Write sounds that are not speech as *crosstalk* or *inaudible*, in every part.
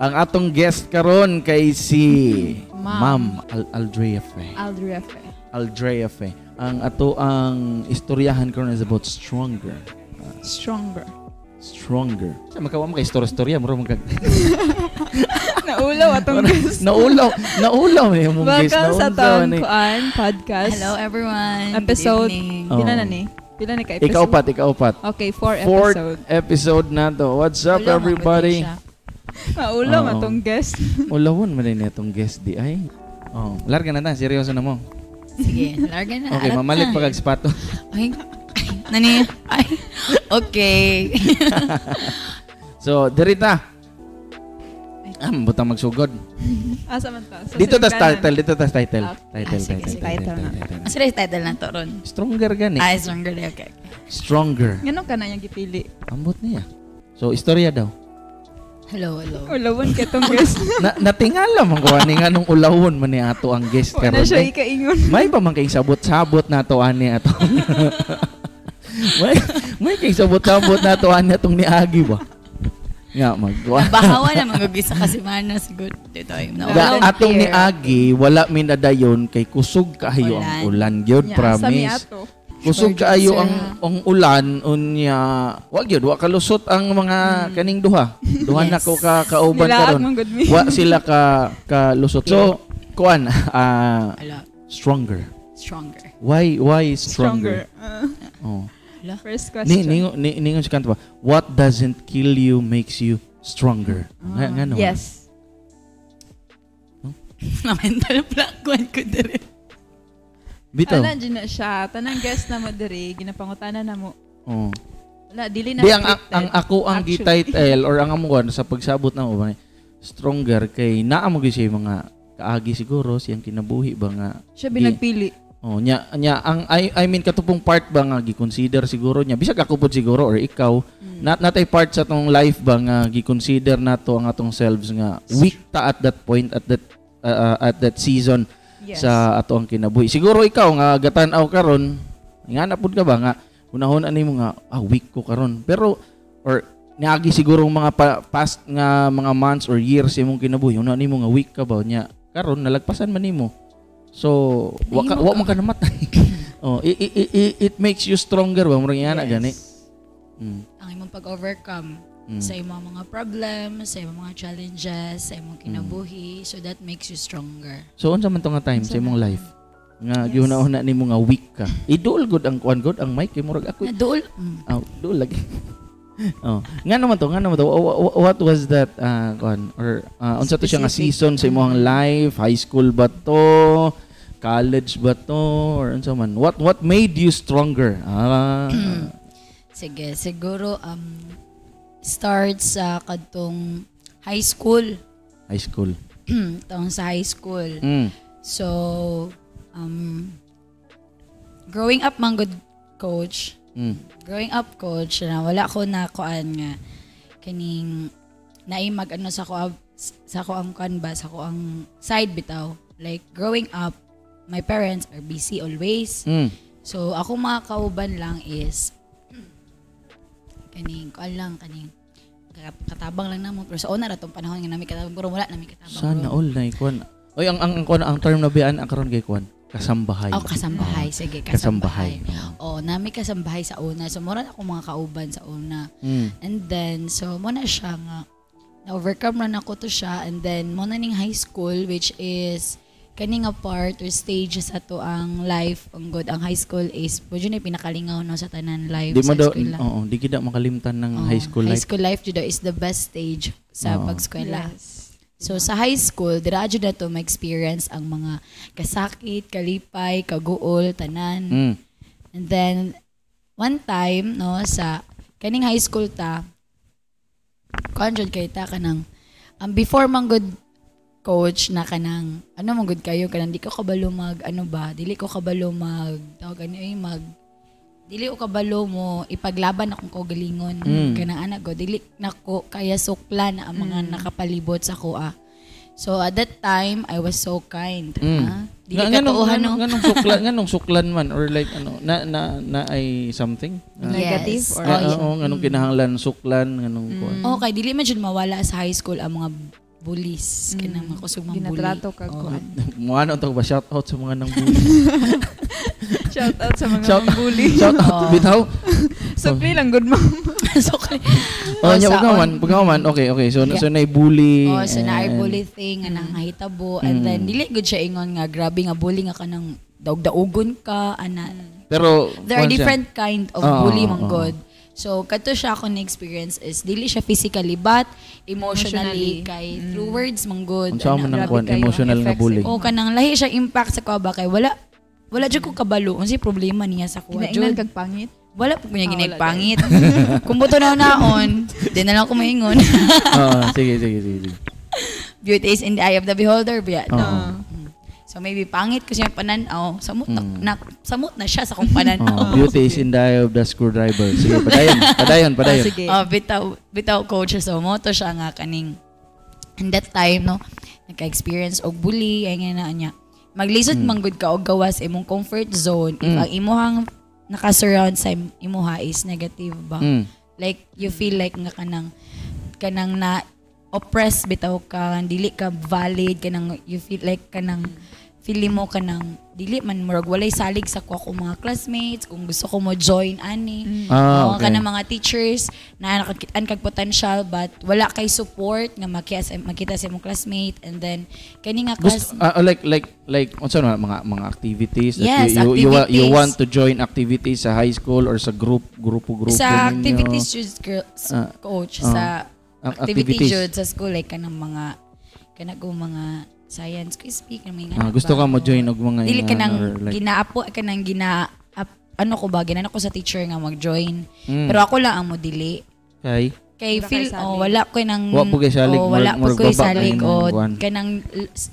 Ang atong guest karon kay si Ma'am. Ma'am Al Aldrea Fe. Aldria Fe. Aldrea Fe. Ang ato ang istoryahan karon is about stronger. Stronger. Stronger. Sa makawa mo kay istorya-istorya mo mag *laughs* Naulaw atong guest. Naulaw, naulaw eh mong guest. Welcome sa Naulaw Taon ni. Kuan Podcast. Hello everyone. Episode. Good evening. Oh. Pila na ni? Pila ni ka episode? Ikaw pat, ikaw pat. Okay, four Fourth episode. episode na to. What's up Hello, everybody? Naulaw Oo. atong guest. *laughs* Ulawon man din itong guest di ay. Oh, larga na ta, seryoso na mo. Sige, larga na. Okay, Alat mamalit na. pa kag sapato. *laughs* Ay, ay, nani? Ay, okay. *laughs* So, dirita. Ah, butang magsugod. Asa man ta? Sa Dito tas title, dito tas title. Ah, Title, ah, sige, title, sige. title, Title na. title. Yung title na to ron. Stronger gani. Ay, stronger. Okay. Stronger. Ngano ka na yung gipili? Ambot niya. So, istorya daw. Hello, hello. Ulawon ka tong *laughs* guest. Na natingala man ko ani nga nung ulawon man ni ato ang guest Wala karon. siya eh. ikaingon. May ba man kay sabot-sabot na to ani ato. *laughs* may may kay sabot-sabot na to ani atong niagi ba. Nga magwa. Bahawa na magugisa kasi mana siguro. Dito ay Ga, naulog. atong here. niagi wala mi nadayon kay kusog kaayo ang ulan gyud promise. Kusog kaayo na. ang ang ulan unya wag gyud wa kalusot ang mga kaning duha. Duha na ko ka kauban karon. Wa sila ka kalusot. So kuan ah Ala, stronger. stronger. Why why stronger? Stronger. Uh, Oh. First Ni question. ningo ni ningo si kanto ba? What doesn't kill you makes you stronger. Nga nga no. Yes. Na mental block ko dire. Bitaw. Ana dyan na siya. Tanang guest na mo diri. Ginapangutana na mo. Oh. Wala, dili na Di ang, ang, ang ako ang gi-title or ang amuan sa pagsabot na mo ba stronger kay naa mo gyud mga kaagi siguro siyang kinabuhi ba nga Siya binagpili. Oh nya nya ang I, I mean katupong part ba nga gi-consider siguro niya bisag ako pod siguro or ikaw Mm. not natay part sa tong life ba nga gi-consider nato ang atong selves nga weak ta at that point at that uh, uh, at that season Yes. sa ato ang kinabuhi. Siguro ikaw nga gatan-aw karon, nga na pud ka ba nga unahon ani mo nga ah weak ko karon. Pero or niagi siguro mga pa- past nga mga months or years imong kinabuhi, una nimo nga weak ka ba nya karon nalagpasan man nimo. So wa ka, wa man ka namatay. *laughs* oh, i, i, i- i- it makes you stronger ba murag yana gani. Mm. Ang imong pag-overcome Mm. sa imong mga problems, sa imong mga challenges, sa imong Mm. kinabuhi. So that makes you stronger. So unsa man to nga time sa imong life? Nga Yes. gihuna-una nimo nga weak ka. Idol good ang kuan good ang mic kay murag ako Nadul. Mm. Oh, do lagi. *laughs* *laughs* oh, nga naman to, nga naman to. Wha- wha- What was that uh kon or uh, unsa to siya nga season sa imong life? High school ba to? College ba to? Or unsa man? What what made you stronger? Ah. *clears throat* Sige, siguro um start sa kadtong high school. high school. *clears throat* Taong sa high school. Mm. So, um, growing up man good coach, Mm. growing up coach na wala ko na kuan nga kaning naay mag ano sa ko sa ko ang kuan ba sa ko ang side bitaw like growing up my parents are busy always Mm. so ako mga kauban lang is kaning kuan lang kaning kat- katabang lang namo pero sa una ra tong panahon nga nami katabang pero wala nami katabang Sana all na kuan. Oy, ang ang ang, kuan, ang term na biyan ang karon kay kuan. Kasambahay. Oh, kasambahay. Sige, Kasambahay. kasambahay. Oh, nami kasambahay sa una. So, mura na ako mga kauban sa una. Mm. And then, so, muna siya nga, na-overcome na ako to siya. And then, muna ning high school, which is, kaning part or stage sa to ang life ang good ang high school is pwede na pinakalingaw no sa tanan life Di sa daw, eskwela. oo, di kita makalimtan ng Oo, high school high life. school life jud is the best stage sa Oo. pagskwela Yes. So sa high school, dira jud na to ma-experience ang mga kasakit, kalipay, kaguol, tanan. Mm. And then one time no sa kaning high school ta conjud kay ta kanang um, before man good coach na kanang ano man good kayo kanang di ko kabalo mag ano ba dili ko kabalo mag tawag ano eh mag dili ko kabalo mo ipaglaban akong kaugalingon Mm. kanang anak ko dili nako kaya sukla na ang mga nakapalibot sa ko ah. So at that time I was so kind. Mm. ah. dili Nga- ka nganong, tuuhan nganong, no. nganong suklan, *laughs* nganong suklan man or like ano, na na na ay something. Ah, Negative Yes. or- Oh, ah, yeah. oo, nganong kinahanglan suklan, nganong kuan. Okay, dili man jud mawala sa high school ang mga bullies kanang mga kusog mga bully. Ginatrato ka Oh, kuan. Mga ano to ba shout out sa mga nang bully. *laughs* Shout out sa mga Shout- bully. shout out Oo. bitaw. *laughs* Sukli lang, good mom. *laughs* so, kali- Oh, nya pagkaman, pagkaman. Okay, okay. So Yeah. so na bully. Oh, so na and- bully thing nga nang mahitabo and Mm. then dili gud siya ingon nga grabe nga bully nga kanang daog-daugon ka ana. Pero There are different kind of Oo, bully oo, man oo. god. So kato siya ako na experience is dili siya physically but emotionally, Emotionally. kay through words man good. Unsa man Ana. ang kuan grabe kayo, emotional nga effects bully. O kanang lahi siya impact sa kuha ba kay wala wala jud ko kabalo unsay problema niya sa kuha Ginaingnan jud. kag pangit. Wala po niya Ah, wala ginagpangit. *laughs* Kung buto na naon, di na lang ko maingon. Oo, *laughs* sige, sige, sige. sige. Beauty is in the eye of the beholder. Biya. Oo. Ah. So maybe pangit ko siya pananaw. Samot na, Mm. na, samot na siya sa kong pananaw. Oh, beauty is in the eye of the screwdriver. Sige, padayon, *laughs* padayon, padayon. Ah, sige. Oh, bitaw, bitaw coach. So, mo to siya nga kaning in that time, no, nagka-experience og bully, ay nga na niya. Maglisod Mm. manggod ka og gawas imong comfort zone if Mm. ang imuhang naka-surround sa im- imuha is negative ba. Mm. Like you feel like nga kanang kanang na oppressed bitaw ka, dili ka valid kanang you feel like kanang feeling mo kanang dili man murag walay salig sa ko ako mga classmates kung gusto ko mo join ani Ah, Oo, okay. kanang mga teachers na nakakitaan kag potential but wala kay support nga makita sa makita sa imong classmate and then kani nga class ah, like like like unsa na mga mga activities that Yes, you, you, you, wa- you activities. want to join activities sa high school or sa group grupo grupo sa ninyo? activities jud girls Ah, coach ah, sa activity activities. jud sa school like kanang mga kana ko mga science ko speak na mga Ah, gusto ka mo join og mga dili ingan ka nang or like ginaapo ka nang gina ap- ano ko ba ginana ko sa teacher nga mag-join. Mm. pero ako lang ang mo dili. Kay? Kay feel oh, wala ko nang Wa po kay salig, oh, wala po baba salig o kanang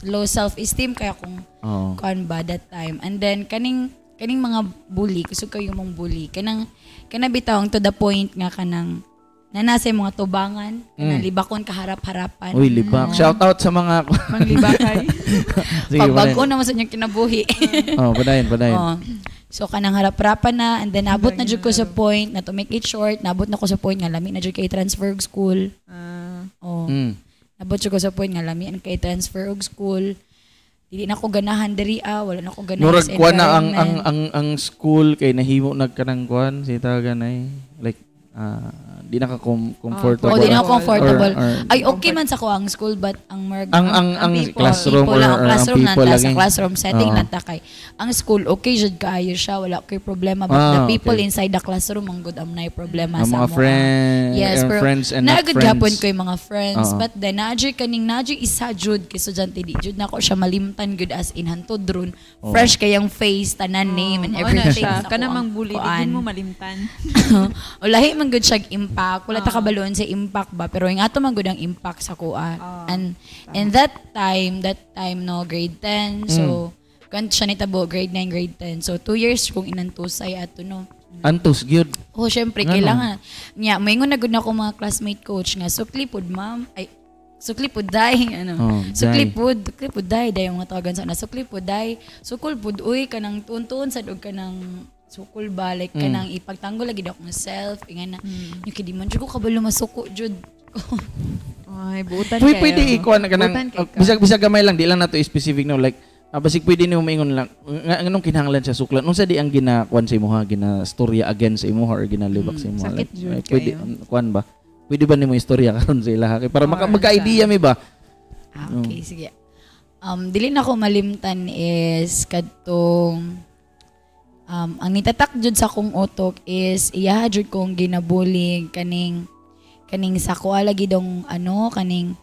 low self-esteem kaya kung oh. kuan ba that time. And then kaning kaning mga bully kusog kayo mong bully. Kanang kana bitawng to the point nga kanang nanasa yung mga tubangan kanang libakon kaharap-harapan Mm. Uy, libak. Shout out sa mga Manglibakay. *laughs* Pagbago naman sa inyong kinabuhi *laughs* Oh, padayon, padayon. Oh. So kanang harap-harapan na and then nabot na jud ko sa point na to make it short, nabot na ko sa point nga lami na jud kay transfer og school. Ah, Oh. Mm. Nabot jud ko sa point nga lami na kay transfer og school. Dili na ko ganahan diri ah, wala na ko ganahan Murag sa na ang ang ang ang school kay nahimo nagkanang kuan si taganay like ah di na ka com- comfortable. Oh, di na comfortable. Or- or- Ay okay man sa ko ang school but ang marg ang ang ang, people, classroom people or, ang classroom ang people ta, lagi. sa classroom setting Oo. lang ta kay ang school okay jud kaayo siya wala kay problema but Ah, the people okay. inside the classroom ang good am nay problema ang sa mga friends, Yes, and pero friends and not friends. gapon ko yung mga friends. Oo. But then, naadyoy kaning, naadyoy isa jud kay estudyante di jud na ako siya malimtan good as in hantod ron. Oo. Fresh kayang face, tanan name and na everything. siya. sa Kana kuang mang bully, di mo malimtan. *laughs* o lahi man good siya impact. Wala ta Ah. kabaloon sa impact ba, pero yung ato man good ang impact sa kuan. Ah, And in that time, that time no grade 10. So, Mm. kan siya nitabo grade 9, grade 10. So, two years kung inantusay ato no. Antos gyud. Oh, syempre, Ngano? kailangan. Nya, may ngon na gud na ako mga classmate coach nga, sukli pod ma'am. Ay, sukli pod day. *laughs* Ano? Oh, sukli day. pod, sukli. Day yung mga tawagan sa na. Sukli pod day. Sukul pod, uy, kanang tuntun sa og kanang sukul ba like Mm. kanang ipagtanggol lagi daw akong self ingan na yung kidi man jud ko kabalo masuko jud *laughs* Ay, buutan Pwede, kayo. pwede ikuan ka. bisag bisag gamay lang di lang nato specific no like ah, basig pwede nimo maingon lang nga anong kinahanglan sa suklan unsa di ang ginakuan sa imuha gina storya against sa imuha or ginalibak sa imuha sakit jud like, pwede um, kuan ba pwede ba nimo istorya *laughs* karon sa ilaha para maka, magka-idea mi ba Ah, okay, sige. Um, dili na ko malimtan is kadtong um, ang nitatak jud sa kong utok is iya jud kong ginabulig kaning kaning sa ko lagi dong ano kaning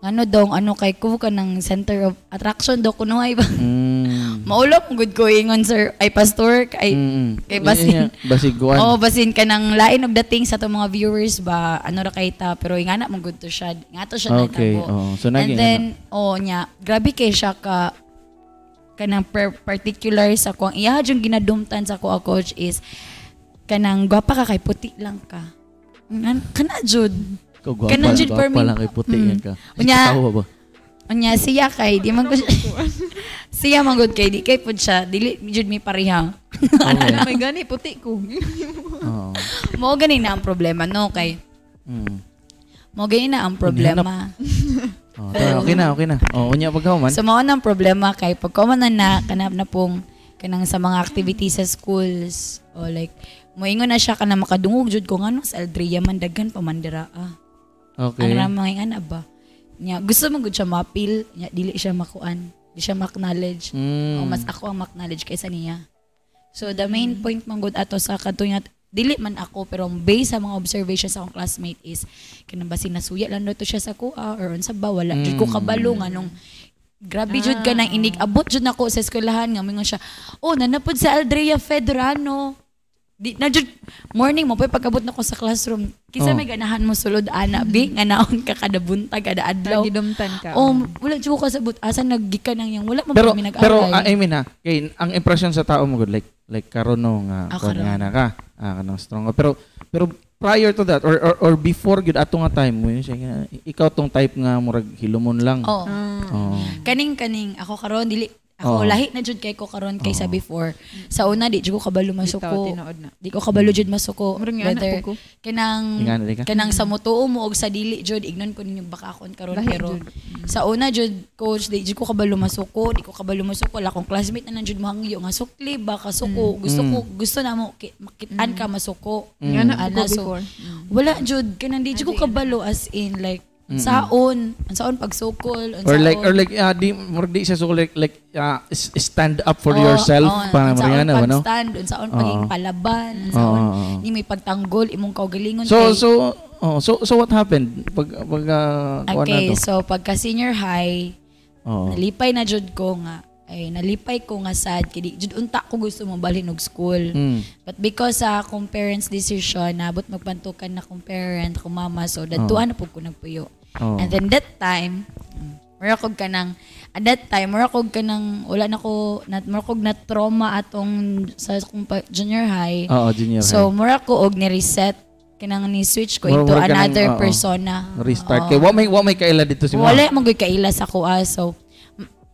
ano dong ano kay ko kanang center of attraction do kuno ay ba mm. *laughs* maulop good ko ingon sir ay pastor kay Mm. kay basin. basig kuan Oh, basin ka ng lain og dating sa to mga viewers ba ano ra kay ta pero ingana mo good to siya. Nga to siya Okay, natabo. oh. So, And then oh nya, grabe kay siya ka kanang per particular sa ko. Iya yung ginadumtan sa ko a coach is kanang gwapa ka kay puti lang ka. Nan kana jud. Kanang jud for me. lang kay puti Mm. yan ka. Unya- ba? Unya siya kay di man ko siya. *laughs* siya man gud kay di kay pud siya dili jud mi. *laughs* Okay. Ano may gani, puti ko. *laughs* Oo. Mo gani na ang problema no kay Mm. mo gani na ang problema. Oh, tara, okay na, okay na. Oh, unya pagkaw man. So mao nang problema kay pag ko man na kanap na pong kanang sa mga activities sa schools o like moingon na siya kana makadungog jud ko ngano sa Aldria man daghan pa man dira ah. Okay. Ano mga ana ba? Nya gusto mo gud siya mapil, nya dili siya makuan, di siya acknowledge. Mm. O mas ako ang acknowledge kaysa niya. So the main point man gud ato sa kadto dili man ako pero ang based sa mga observations sa akong classmate is kanang basi nasuya lang to siya sa kuha or unsa ba wala jud ko kabalo nga nung Grabe jud ka nang inig abot jud nako sa eskwelahan nga mingon siya. Oh, nanapod sa Aldrea Fedrano. Di na jud morning mo pay pagabot nako sa classroom. Kisa Oh. may ganahan mo sulod ana bi nga naon ka kada buntag kada adlaw. Gidumtan ka. Oh, wala jud ko kasabot asa naggikan nang yang wala man Pero kami nag-aral. pero ah, I mean ha, kay ang impression sa tao mo good like like karon no nga Ah, kuwan karon. nga na ka. Ah kanang strong. Pero pero prior to that or or, or before gud ato nga time mo yun siya nga, ikaw tong type nga murag hilumon lang. oh. Oo. Kaning kaning ako karon dili ako Oo. lahi na jud kay ko karon kaysa before. Sa una di jud ko kabalo masuko. Di ko kabalo jud masuko. Ko. kanang kanang sa mutuo mo og sa dili jud ignon ko ninyo baka akon karon pero jud. sa una jud coach di jud ko kabalo masuko di ko kabalo masuko la kong classmate na nanjud mahangyo nga sukli ba ka suko gusto ko gusto na mo ki- makitaan ka masuko Nga na so, before. wala jud kanang di jud ko kabalo as in like saon ang saon pagsukol Or like saon- or like ah, di murag di siya so like like s- stand up for Oo, yourself oo, para mariana no. pagstand, unsaon paging Oo. palaban, unsaon Oo, oo. ni may pagtanggol imong kaugalingon So kay so oh, so so what happened pag pag uh, Okay, so pagka senior high, Oo. nalipay na jud ko nga ay nalipay ko nga sad kidi jud unta ko gusto mo balhin og school. Mm. But because sa akong parents decision, nabot magpantukan na akong parent, akong mama, so datuan na pud ko nagpuyo. Oo. And then that time, mura kog ka nang, at that time, mura kog ka nang, wala na ko, na, mura kog na trauma atong sa pa- junior high. Oo, junior So, high. mura ko og ni-reset, kanang ni-switch ko Mura- into another oo. persona. Restart kay wa may wa may kaila dito si Wala mo gyud kaila sa kuha. So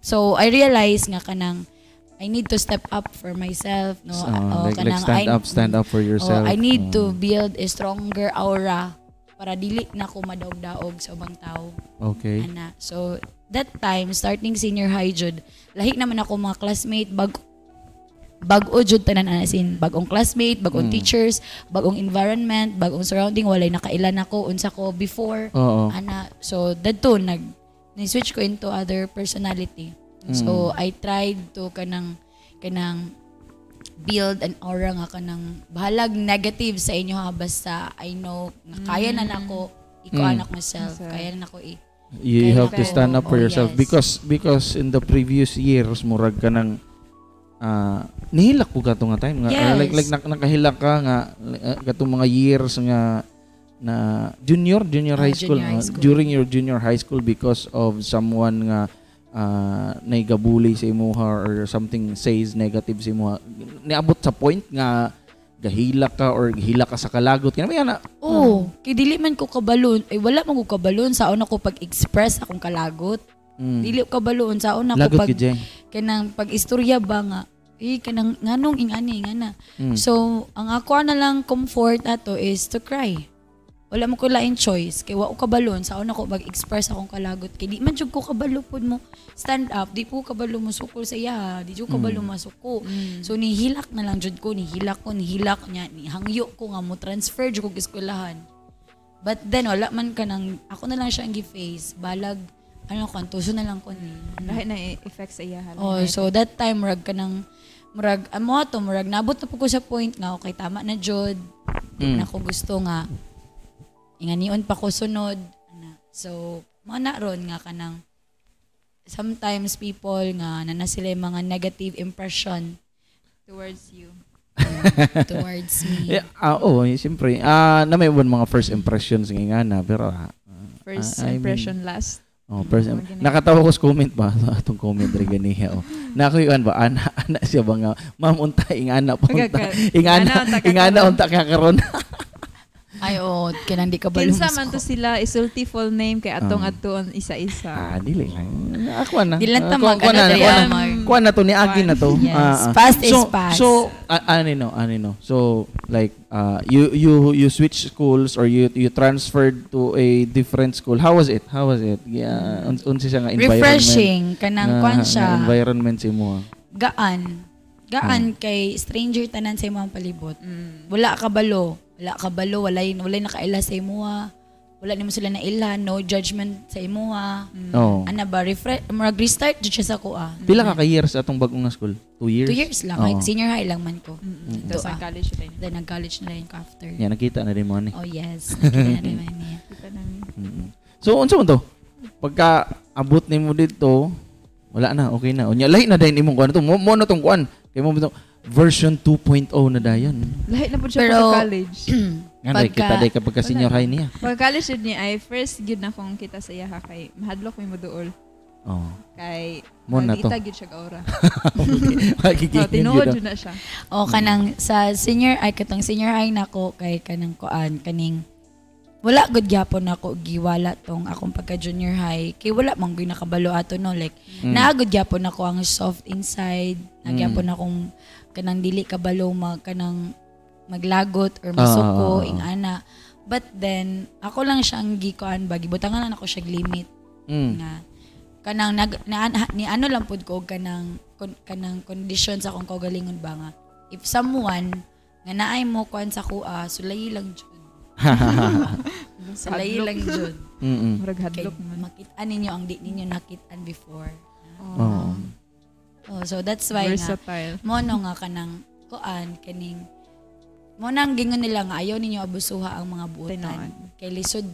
so I realize nga kanang I need to step up for myself no. Uh, Oo, like, like stand I- up, stand up for yourself. Oh, I need to Oo. build a stronger aura para dili na ko madaog-daog sa ubang tao. Okay. Ana. So that time starting senior high jud, lahi naman ako mga classmate bag bag-o jud tanan ana sin bagong classmate, bagong teachers, bagong environment, bagong surrounding walay nakailan ako unsa ko before Oo. ana so dadto nag ni-switch ko into other personality so I tried to kanang kanang build an aura nga kanang bahalag negative sa inyo ha basta I know nga kaya na nako iko Mm. anak myself Yes, kaya na nako i You Kaya have to stand up for oh, yourself yes. because because in the previous years murag ka nang ah, nihilak ko ka nga time nga Yes. like like nak nakahilak ka nga uh, katong mga years nga na junior junior Ah, high school, junior high uh, school. during your junior high school because of someone nga uh, naigabuli sa imuha or something says negative sa imuha niabot sa point nga gahilak ka or gihilak ka sa kalagot. Kaya ana oh kay dili man ko kabalon ay wala man ko kabalon saon ako pag-express akong kalagot. Mm, dili ko kabalon saon ako lagot pag gid Jeng. kanang pag-istorya ba nga eh kanang nganong ingani nga na. Mm. So, ang ako na lang comfort ato is to cry. Wala mo ko lain choice. Kay wa ko kabalon, sa una ko mag-express akong kalagot. Kay di man jud ko kabalo pod mo stand up, di po kabalo mo sukol sa iya, di jud kabalo masuko. So nihilak na lang jud ko, nihilak ko, nihilak niya, nihangyo ko nga mo transfer jud ko sa eskwelahan. But then wala man ka nang ako na lang siya ang gi-face, balag ano ko, tuso na lang ko ni. Lahi na i- effect sa iya. Oh, so that time murag ka nang murag amo ato murag nabot na po ko sa point nga okay tama na jud. Mm. Na ko gusto nga inganion pa ko sunod ana. So mao na ron nga kanang sometimes people nga na sila yung mga negative impression towards you. *laughs* towards me. Yeah, ah, oo, eh, siyempre. Ah, na may mga first impressions ng nga na, pero ah, First I mean- impression last. oh, first, ganun. nakatawa ko sa comment ba? *laughs* Atong comment rin ganiya. Oh. Nakuyuan ba? Ana, ana siya ba nga? Ma'am, unta, ingana pa unta. Ingana, Ingana, unta ka *laughs* Ay, oo. Kanang di ka ba Kinsa man to sila isulti full name kay atong Ah. aton isa-isa. Ah, dili lang. Ako na. Di lang Ah, tamag, kuha- na, dili kuha na. Kuha na to ni Agi na to. Yes. Ah, ah. Fast is so, fast. So, uh, ano no, ano no. So, like uh, you you you switch schools or you you transferred to a different school. How was it? How was it? Yeah, un unsa siya nga environment? Refreshing. Kanang kwan siya. environment sa mo. Gaan. Gaan kay stranger tanan sa imong palibot. Mm. Wala ka balo. Wala ka balo. Wala, wala nakaila sa imuha. Wala nimo sila na ilhan. No judgment sa imuha. Oh. Ana ba? Refresh, mag-restart dyan siya sa kuha. Pila ka ka years atong bagong nga school? Two years? Two years lang. Oo. Like, senior high lang man ko. Mm. Ito Tapos ang ah. college tayo. Then nag-college na rin ko after. Yeah, nakita na rin mo ni. Oh yes. *laughs* Nakita na rin man niya. Kita namin. Mm-mm. So, unsa man to? Pagka abot nimo dito, wala na, okay na. Unya lahi na dayon imong kuan to. Mo mo na tong kuan. Kay mo to version 2.0 na dayon. Lahat na po siya Pero- pagka college. *clears throat* Nga Pagka- kita day kapag ka senior high niya. Pag college yun niya ay first gyud na kong kita sa iya kay mahadlok mi mo duol Oh. kay Mo na to. gyud siya ka ora. *laughs* Magiging Oh, tinuod yun na siya. O kanang sa senior ay katong senior high nako kay kanang kuan kaning wala gud gyapon ako giwala tong akong pagka junior high kay wala man gyud nakabalo ato no like Mm. naa gud gyapon ako ang soft inside Mm. nagyapon akong kanang dili kabalo mag kanang maglagot or masuko ah. ing ana but then ako lang siyang gikuan ba gibutangan na ako siya limit Mm. nga kanang nag na, na- ni ano lang pud ko kanang kon- kanang condition sa akong kaugalingon ba nga if someone nga naay mo kuan sa kuha sulay lang jud *laughs* sulay lang jud Mm. Murag kay hadlok man. makitaan ninyo ang di ninyo nakitaan before Oh. Oh so that's why nga Versatile. mo no nga kanang kuan kaning mo nang gingon nila nga ayaw ninyo abusuha ang mga buutan kay lisod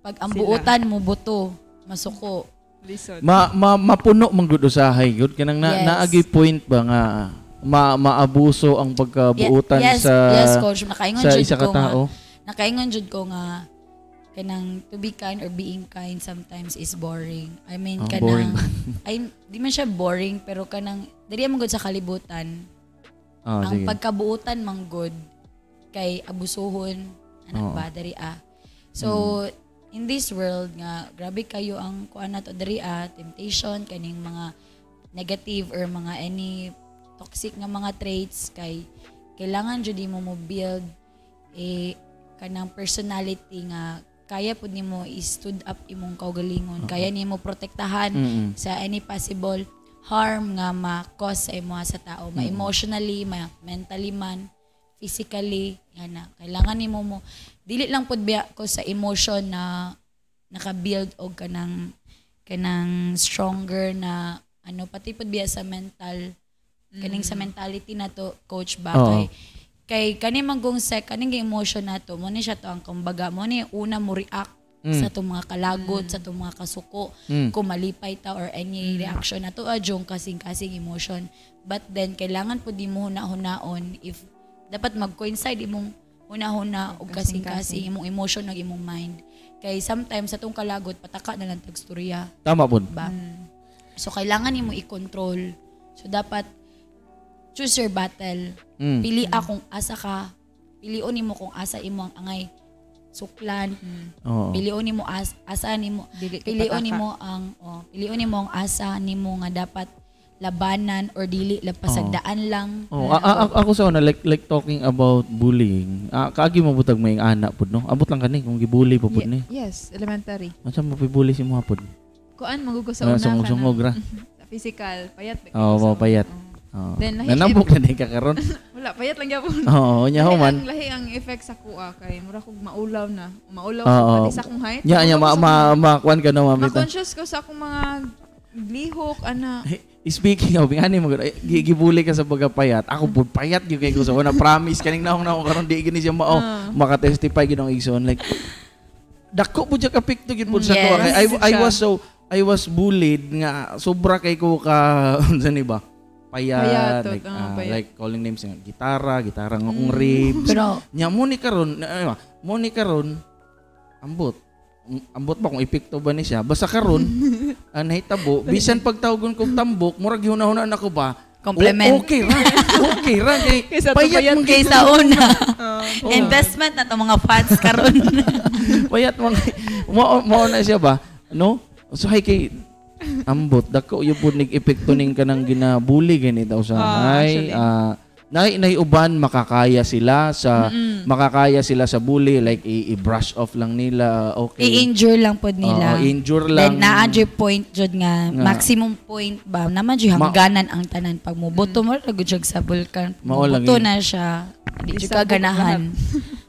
pag ang Sila. buutan mo buto masuko Listen. Ma, ma mapuno man gud usahay gud kanang na, Yes. naagi point ba nga ma maabuso ang pagkabuutan yes, sa yes coach nakaingon sa jud isa ka ko nga tao. nakaingon jud ko nga kanang to be kind or being kind sometimes is boring. I mean Ah, kanang boring. *laughs* ay di man siya boring pero kanang diri man gud sa kalibutan. Oh, ang sige. pagkabuutan man gud kay abusuhon anak Oo. ba diri ah. So Mm. in this world nga grabe kayo ang kuan nato diri ah, temptation kaning mga negative or mga any toxic nga mga traits kay kailangan jud mo mo build eh kanang personality nga kaya pud nimo i-stood up imong kaugalingon. Kaya nimo protektahan Mm-mm. sa any possible harm nga ma-cause sa imo sa tao. Ma emotionally ma mentally man physically yan na. Kailangan nimo mo dili lang pud biya ko sa emotion na naka-build og kanang kanang stronger na ano pati pud biya sa mental kaning sa mentality na to coach ba kay kay kani manggong sec kaning emotion nato mo ni siya to ang kumbaga mo ni una mo react Mm. sa itong mga kalagot, sa itong mga kasuko, Mm. kung malipay ta or any reaction na to adjong kasing-kasing emotion. But then, kailangan po di mo huna-hunaon if dapat mag-coincide imong huna-huna o kasing-kasing imong emotion ng imong mind. Kay sometimes sa itong kalagot, pataka na lang tagstorya Tama pud. ba? So, kailangan nimo i-control. So, dapat choose your battle. Mm. Pili akong asa ka. Pilion nimo kung asa imo ang angay suklan. Oo. Pilion nimo as asa nimo Dili pilion pataka. nimo ang oh, pilion nimo ang asa nimo nga dapat labanan or dili lapasagdaan lang. Oh, a- a- a- ako sa una like like talking about bullying. Ah, kaagi mo butag may anak pud no. Abot lang kani kung gibully pa pud ni. Ye- yes, elementary. Unsa mo pibully si mo pud? Kuan magugo sa Ah, una sungog-sungog ra. *laughs* Sa physical, payat. Oo, oh, payat. Oo. Oh. Then, lahi- Nanambok na di ka karon. *laughs* Wala, payat lang gyapon. Oo, nya Lahi man. ang, lahi ang effect sa kuha kay mura kog maulaw na. Maulaw Oo. ko pati sa akong height. Nya nya ma ma, ma kuan ka na mamita. Ma-conscious ko sa akong mga lihok, ana. Speaking of, ani mo eh, gi- gibuli ka sa pagkapayat. Ako pud payat gyud kay ko sa una promise kaning naong naong karon di gini siya mao Ah. maka-testify gid ang igsoon like dako pud ka picto gid pud sa Yes. ko kay I, I was so I was bullied nga sobra kay ko ka *laughs* unsa ni ba payat, Payatot, like, ah, payat. like calling names nga gitara gitara nga akong ribs Pero nya mo ni karon ano, mo ni karon ambot Um, ambot ba kung epekto ba ni siya basta karon ang *laughs* nahitabo bisan pagtawagon kong tambok murag hunahuna ako ba Compliment. O- okay ra. Okay ra. Kay, *laughs* Kaysa payat payat Kaysa una. Oh. *laughs* Investment na to mga fans karon. Payat mo mo na siya ba? No? So hay kay ambot dako yung po nig epekto ning kanang ginabuli ganito sa Ah, hay actually. ah nay nay uban makakaya sila sa makakaya sila sa bully like i- i-brush off lang nila okay I-injure lang pod nila. Oo, injure lang Then naa dyan point jud nga, Nga. maximum point ba naman dyan Ma- hangganan ang tanan pag mubuto mo lagod siya sa vulkan. Mao lang yun. na siya. Di jud Isabog ka ganahan. *laughs*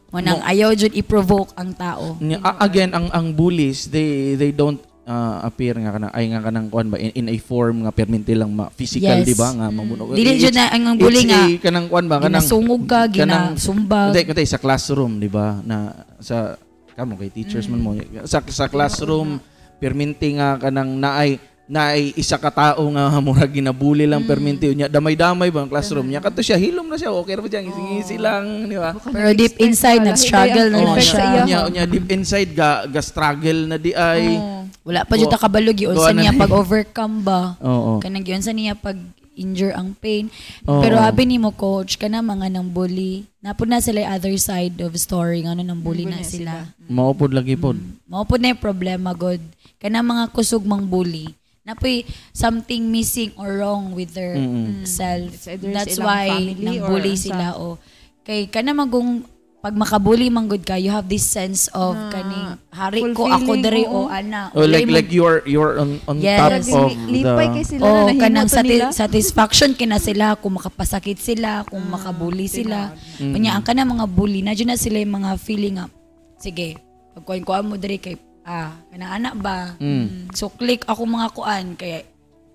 Mo nang ayaw jud i-provoke ang tao. Nya- a- again ang ang bullies they they don't uh, appear nga kana ay nga kanang kuan ba in, in a form nga perminti lang ma physical Yes. di ba nga mamuno Dili jud na ang bully it's nga kanang kuan ba kanang ginasungog ka, kanang- ginasumbag. Hindi, kasi sa classroom, di ba? Na sa kamo kay teachers man mo. Sa sa classroom, perminti nga kanang naay naay isa ka tao nga *laughs* murag ginabuli lang perminti unya damay-damay ba ang classroom niya kadto siya hilom na siya okay ra ba diyan ngisi lang di ba Pero deep inside, nag-struggle na Oh, iya. siya. unya unya deep inside ga, ga struggle na di ay Wala pa jud ta kabalog yun sa na niya ni- pag overcome ba. oo Kanang yun sa niya pag injure ang pain. Oo. Pero abi ni mo coach kana mga nang bully. Napod na sila other side of story ngano nang bully na sila. mao pod lagi pod Mao po na yung problema god. Kana mga kusog mang bully. Napoy something missing or wrong with their Mm-mm. self. That's why nang bully sila o. Kay kana magong pag makabully man good ka, you have this sense of Na kaning hari ko ako diri o ana. oh, like Walay mo- like you're you're on on Yes. top Lagi of Lipay kay the sila o na kanang sati- nila. satisfaction kina sila kung makapasakit sila, kung makabully sila. Kanya ang kana mga bully na na sila yung mga feeling nga sige, pag kuan mo diri kay ah, kana anak ba? Mm. So click ako mga kuan kaya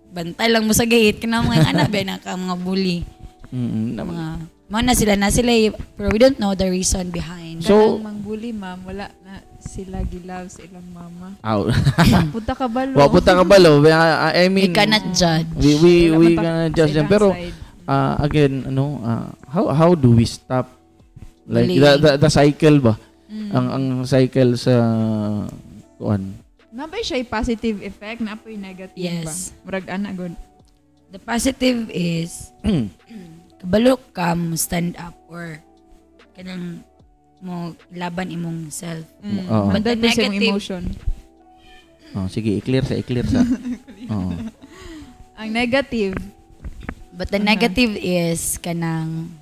bantay lang mo sa gate kana mga anak ba na ka mga bully. Mm-mm. Na mga mga na sila na sila eh, pero we don't know the reason behind. So- Kanang mangbuli ma'am, wala na sila gilove sa ilang mama. Aw. *laughs* Punta ka balo. Wa punta ka balo. I I mean we cannot judge. we we Wala we gonna sa judge them ilang pero side. uh, again ano uh, how how do we stop like Bullying. the, the the cycle ba Mm. ang ang cycle sa kuan Nabay siya positive effect, na po yung negative Yes. ba? Murag ana good. The positive is *clears throat* kabalo ka mo stand up or kanang mo laban imong self. Mm. Oo. But the po sa imong negative- emotion. oh sige i-clear sa i-clear sa *laughs* oh Ang negative, But the Ano? negative is kanang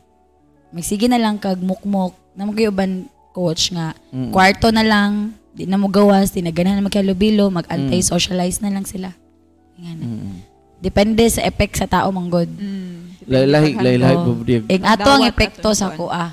magsige na lang kag mukmok na magyuban coach nga Mm. kwarto na lang di na mo gawas di na ganahan na magkalubilo mag anti-socialize na lang sila. Ingana. Mm. Depende sa effect sa tao manggod. mm, Lahi lahi lahi Oo. po diya. Eh, ato ang epekto sa kuan. kuha.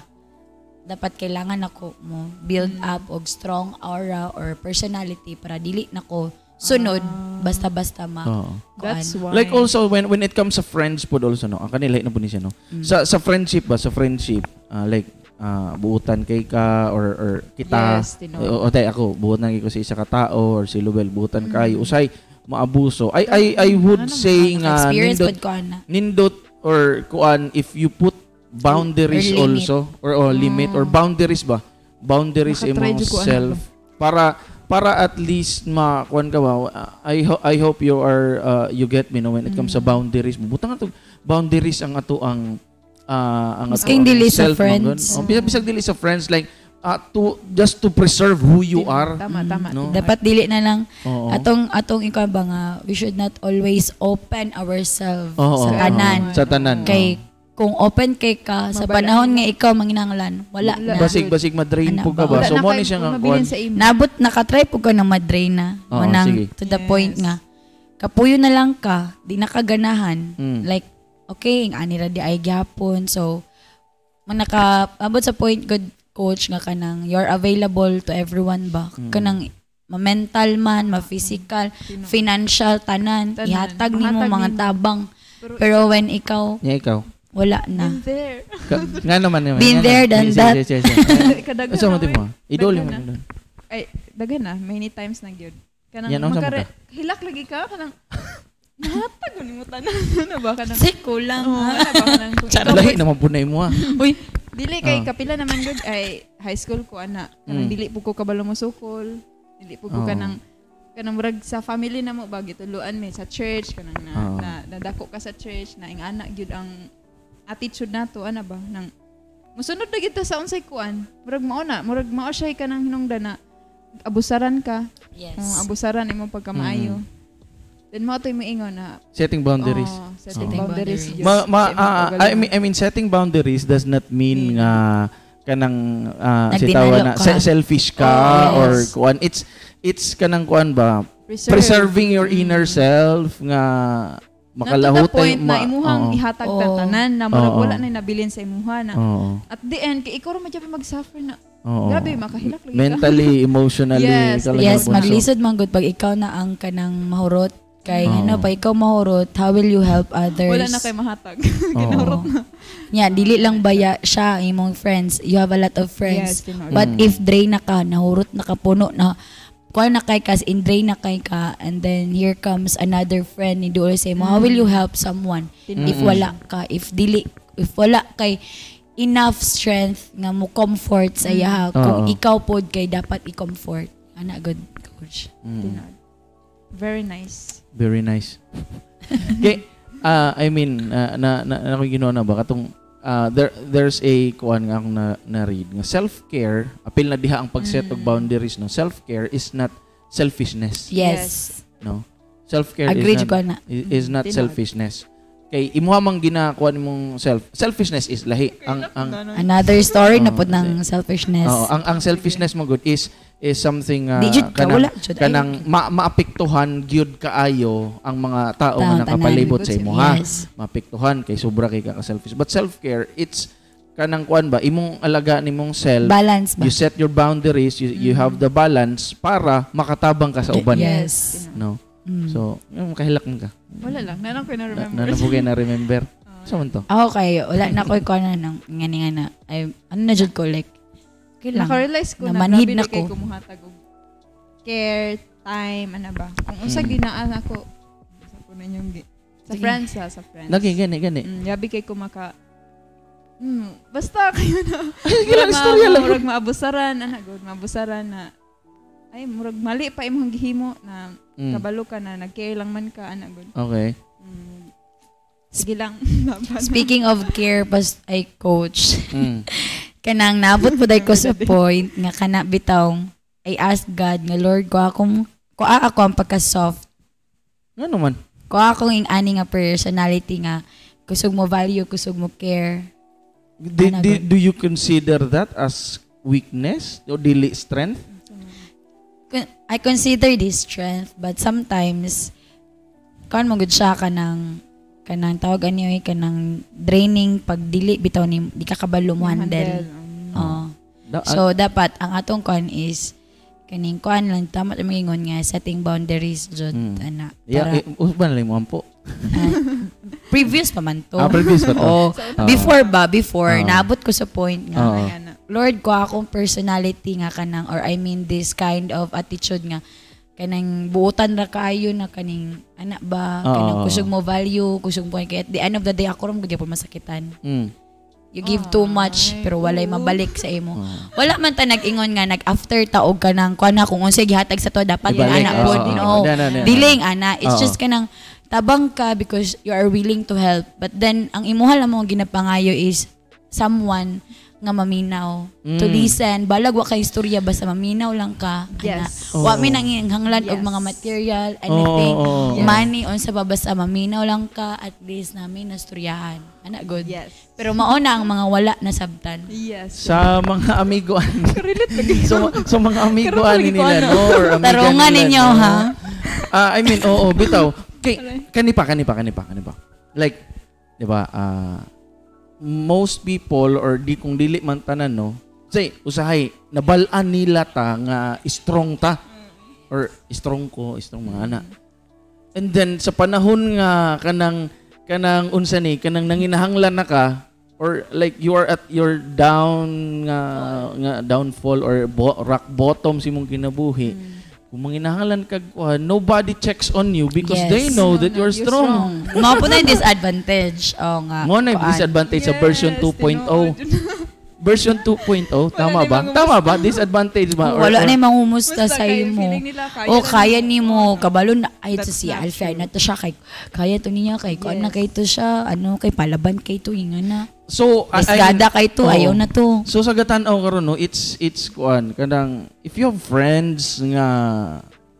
Dapat kailangan ako mo build up og strong aura or personality para dili nako sunod basta-basta ma kuan. that's why. Like also when when it comes sa friends po also no. Ang kanila na po ni siya no. Mm. Sa sa friendship ba sa friendship ah, like ah, buutan kay ka or or kita Yes, o, o tay ako buutan kay ko sa isa ka tao or si Lubel buutan Mm. kayo usay maabuso. I I I would Ano, say nga experience nindot pod ko ana. nindot or kuan if you put boundaries Or limit. also or or limit or boundaries ba boundaries jud ko, ano self para para at least ma kuan ka ba uh, I ho- I hope you are uh, you get me no when it comes Mm. sa boundaries butang ato boundaries ang ato ang ah, ang Masking ato ang dili sa self, friends. oh, bisag bisag dili sa friends like ah, to just to preserve who you are Tama, tama. no? Dapat dili na lang Oo. atong atong ikaw ba nga we should not always open ourselves Oo, sa oo, tanan. oo. sa tanan Kay kung open kay ka sa panahon nga ikaw manginanglan, wala na. basig basig madrain Ana po ka ba? ba Wala so na mo ni siya nga mabilin kuan sa imo. Nabot nakatry po ka ng madray na. Oo, Manang sige. to the Yes. point nga. Kapuyo na lang ka, di nakaganahan. Mm. Like, okay, ang ani ra di ay gyapon. So, man naka, abot sa point, good coach nga kanang, you're available to everyone ba? Mm. Kanang, ma-mental man, ma-physical, financial, tanan, Tanan. ihatag nimo Mahatag mga nimo. tabang. Pero- Pero when ikaw, Nya ikaw wala na. Been there. Ka, nga naman naman. Been nga there, done that. sige, sige. *laughs* Kadagan Asa mo mo? oy. Idol mo. Ay, dagan na. Many times na gyud. Kanang Yan, makare- ka? hilak lagi ka kanang *laughs* Nahatag ko nimo tanan *laughs* na ba kanang Kasi kulang Oo, ha. ano ba kanang kung ikaw Lahi naman po na mo ah. Uy, Dili kay Ah. kapila naman gud ay high school ko ana. Kanang Mm. dili po ko kabalo mo sukol. Dili po ko Oo. kanang kanang murag sa family na mo ba gituluan mi sa church kanang na, Oo. na nadako ka sa church na ing anak gyud ang attitude nato ana ba nang musunod na kita sa unsay kuan murag mao na murag mao siya ka nang hinungdan na abusaran ka Yes. uh, abusaran imong pagkamaayo then mao to moingon na Setting boundaries. oh, setting Setting boundaries, boundaries. Ma, ma, ah, kaugalingon. I mean I mean setting boundaries does not mean nga kanang ah, si Nagdinalo tawa na ka. se- selfish ka Oh, or yes. kuan it's it's kanang kuan ba Preserve. preserving your inner self nga the makalahutay point na imuhang oo. ihatag Oo. ta tanan na murag Oo. wala na nabilin sa imuha na Oo. at the end kay ikaw ra man mag-suffer na Oo. grabe makahilak lagi ka. mentally emotionally *laughs* Yes, Yes, maglisod man gud pag ikaw na ang kanang mahurot kay Oo. ano pa ikaw mahurot, how will you help others? wala na kay mahatag *laughs* ginurot na Yeah, dili lang baya siya imong friends. You have a lot of friends. Yes. But Mm. if drain na ka, nahurot na ka puno na kuha na kay kas in drain na kay ka and then here comes another friend ni duol say mo how will you help someone Tinuod. if wala ka if dili if wala kay enough strength nga mo comfort sa iya kung Oo. ikaw pod kay dapat i-comfort ana good coach Mm. Very nice Very nice. okay, ah, I mean, ah, na, na, na, ginawa na ba? Katong, ah, there, there's a kuan nga akong na, na-read. Nga self-care, apil na diha ang pag-set og boundaries. No? Self-care is not selfishness. yes, No? Self-care agreed is not, na is, is not selfishness. Kay imuha mang ginakuha nimong self. Selfishness is lahi. Ang ang another story na Oo, pod ng selfishness Oo, ang ang selfishness mo good is is something uh, Di jud ka, wala jud. kanang ma- maapektuhan gyud kaayo ang mga tao nga nakapalibot sa imo ha. yes Maapektuhan kay sobra kay ka selfish. But self-care it's kanang kuan ba imong alaga nimong self. balance ba You set your boundaries, you, you have the balance para makatabang ka sa uban. yes No. Mm. So, yung kahilak man ka. wala lang nanang ko na remember na nabugay na remember. *laughs* Sa man to? Ako kayo, wala na ko ko na nang nga nga na. Ay, ano na jud ko like okay lang. naka-realize ko na grabe na ko. kumuhatag og care time ano ba kung unsa Mm. ginaan ako sa ko ninyong gi sa Sige. friends ha sa friends Lagi gani gani. Mm, yabi kay kumaka Hmm, basta kayo na. Sige lang, istorya lang. Murag maabusaran, ana good, maabusaran na ay murag mali pa imong gihimo na Mm. kabalo ka na nag-care lang man ka ana good. Okay. Mm, sige lang. *laughs* Speaking of care pas ay coach. Mm. *laughs* kanang naabot po dahil ko sa *laughs* point nga kana bitaw I ask God nga Lord ko akong ko ako ang pagka-soft. Ano man? Ko akong ing ani nga personality nga kusog mo value, kusog mo care. Di, Ano, good. do you consider that as weakness o dili strength? I consider this strength but sometimes kan mo gud siya kanang kanang tawag ani oy kanang draining pag dili bitaw ni di ka kabalo mo handle. Mm. Da- So dapat ang atong kon is kaning kuan lang tama ta mingon nga setting boundaries jud Mm. ana. yeah, Para, eh, usban na lang mo ampo. *laughs* previous pa man to. Ah, previous pa to. Oo. Oo. before ba before Oo. naabot ko sa point nga ana. Lord ko akong personality nga kanang or I mean this kind of attitude nga kanang buutan ra kaayo na kaning ana ba kanang Oo. kusog mo value kusog mo kay at the end of the day ako ram gud po masakitan Mm. you give too much Ay, pero walay mabalik sa imo Oo. wala man ta nag-ingon nga nag after taog ka nang kuan na kung unsay gihatag sa to dapat yung Ibalik. ana Oo, pod oo, no oo. Na, na, na. delaying ana it's Oo. just kanang tabang ka because you are willing to help but then ang imuha lang mo ginapangayo is someone nga maminaw to Mm. listen balag wa kay istorya basta maminaw lang ka Yes. ana wa Oo. mi nang hanglan og Yes. mga material anything Oo, oo, oo. money unsa ba basta maminaw lang ka at least namin nastoryahan ana good Yes. pero mauna ang mga wala na sabtan Yes. Sa mga amigoan. so, so mga amigoan Karoon nila, lagi no? Or amiga Tarungan nila, ninyo, no? ha? Ah, I mean, oo, bitaw. Kay, kanipa, kanipa, kanipa, kanipa. Like, di ba, ah, most people, or di kung dili man tanan, no? Say, usahay, nabalaan nila ta nga strong ta. Or strong ko, strong mga anak. And then, sa panahon nga, kanang, kanang unsa ni, kanang nanginahanglan na ka, or like you are at your down nga, nga downfall or bo- rock bottom si mong kinabuhi. Kung manginahanglan kag kuha, nobody checks on you because Yes. they know that you're You're strong. Mao po na yung disadvantage. Oo nga. Mo na yung disadvantage sa version 2.0. version 2.0, tama ba? Tama ba? Disadvantage ba? Or- Wala or- na yung mangumusta sa kaya O kaya ni mo, kabalo na, ay ito si Alfie, na to siya, kay, kaya to niya, kay kuan na kay to siya, ano, kay palaban kay to, inga na. So, I- I mean- Esgada kay to, ayaw na to. So sa gatan-aw karon no, it's it's kuan kanang if you have friends nga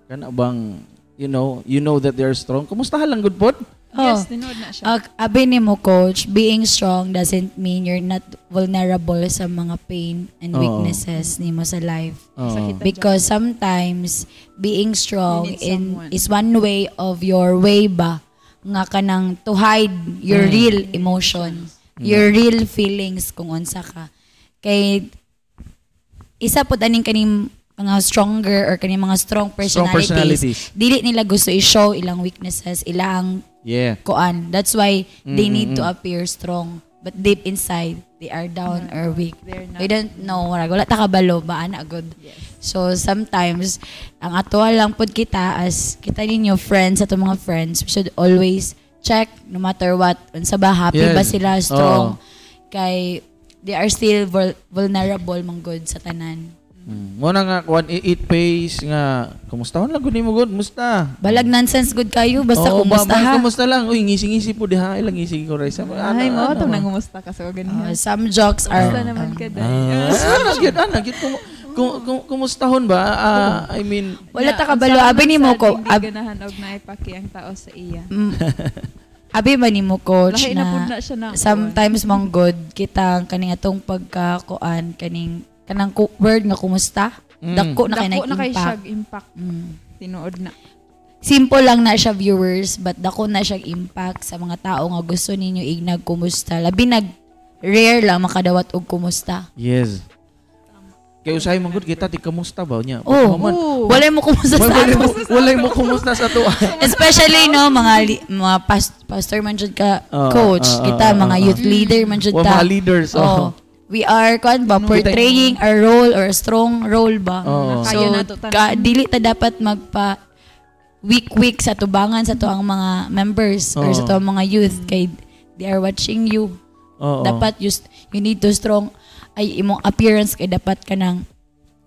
kana bang you know, you know that they're strong. Kumusta lang good pod? Yes, Oh. tinood na siya. Ag- abi ni mo, coach, being strong doesn't mean you're not vulnerable sa mga pain and Oo. weaknesses ni mo sa life. Sakit. Because sometimes being strong in is one way of your way ba nga kanang to hide your Mm. real emotions, your real feelings kung unsa ka. Kay isa pud aning kaning mga stronger or kaning mga strong Strong personalities, personalities. dili nila gusto i-show ilang weaknesses, ilang Yeah. kuan. That's why they Mm, need mm, to mm. appear strong. But deep inside, they are down or weak. We don't know. Wala, wala ta kabalo ba ana good. Yes. So sometimes ang ato lang pud kita as kita ninyo friends ato mga friends, we should always check no matter what unsa ba happy Yes. ba sila strong Oo. kay they are still vul- vulnerable man good sa tanan. Mm. Mo na nga kuan it pays nga kumusta man lang gud nimo good? Musta? Balag nonsense good kayo basta Oo, kumusta ba- ba- ha. Kumusta lang? Uy, ngisi-ngisi po diha. Ilang ngisi ko rin. Ano, Ay, mo, ano, itong ano? nangumusta ka sa Uh, ganyan. some jokes are Kumusta naman ka, Day? Ah, ano, gyud, ano, gyud, kum- kum- kumustahon ba? Ah, I mean, wala ta kabalo abi nimo sa ko Hindi ab- ganahan og naipaki ang tao sa iya. Mm. Abi ba nimo coach Lahi na na na siya na. sometimes mong good kita ang kaning atong pagkakuan kaning kanang ku- word nga kumusta Mm. dako na kay Dako na kay siya impact mm. Tinuod na. simple lang na siya viewers but dako na siya impact sa mga tao nga gusto ninyo ignag kumusta labi nag rare lang makadawat og kumusta yes. Kaya usahay man gud kita ti kamusta ba niya? oh man. Oo. wala mo kumusta sa Wala ato mo wala mo kumusta sa to. *laughs* especially no mga li- mga past, pastor man jud ka Oo, coach oo, kita oo, mga oo. youth leader man jud Wa ta mga leaders. Oh. Oh. We are kan ba portraying a role or a strong role ba? Oo. So to ka, dili ta dapat magpa week week sa tubangan sa to ang mga members or sa to ang mga youth kay they are watching you. Oo. Dapat just you need to strong ay imong appearance kay dapat ka nang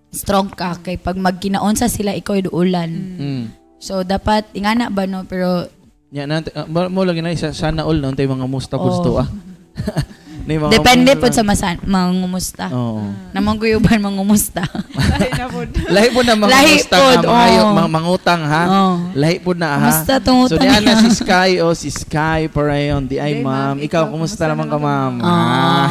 strong ka kay pag magkinaon sa sila ikaw duulan. Mm. So dapat ingana ba no pero Ya nante uh, mo lagi na isa sana all noon tay mga musta Oo. gusto ah. *laughs* Ni mga depende po sa masan mangumusta. Oo. Namang guyuban mangumusta. Lahi na pud. Lahi po na mga Lahi hayop, oo. mga mangutang ha. Oh. Lahi po na ha. Kumusta tungutang So diyan na si Sky o si Sky parayon di ay ma'am. Ikaw kumusta kumusta naman ka naman ma'am? ka, Ah.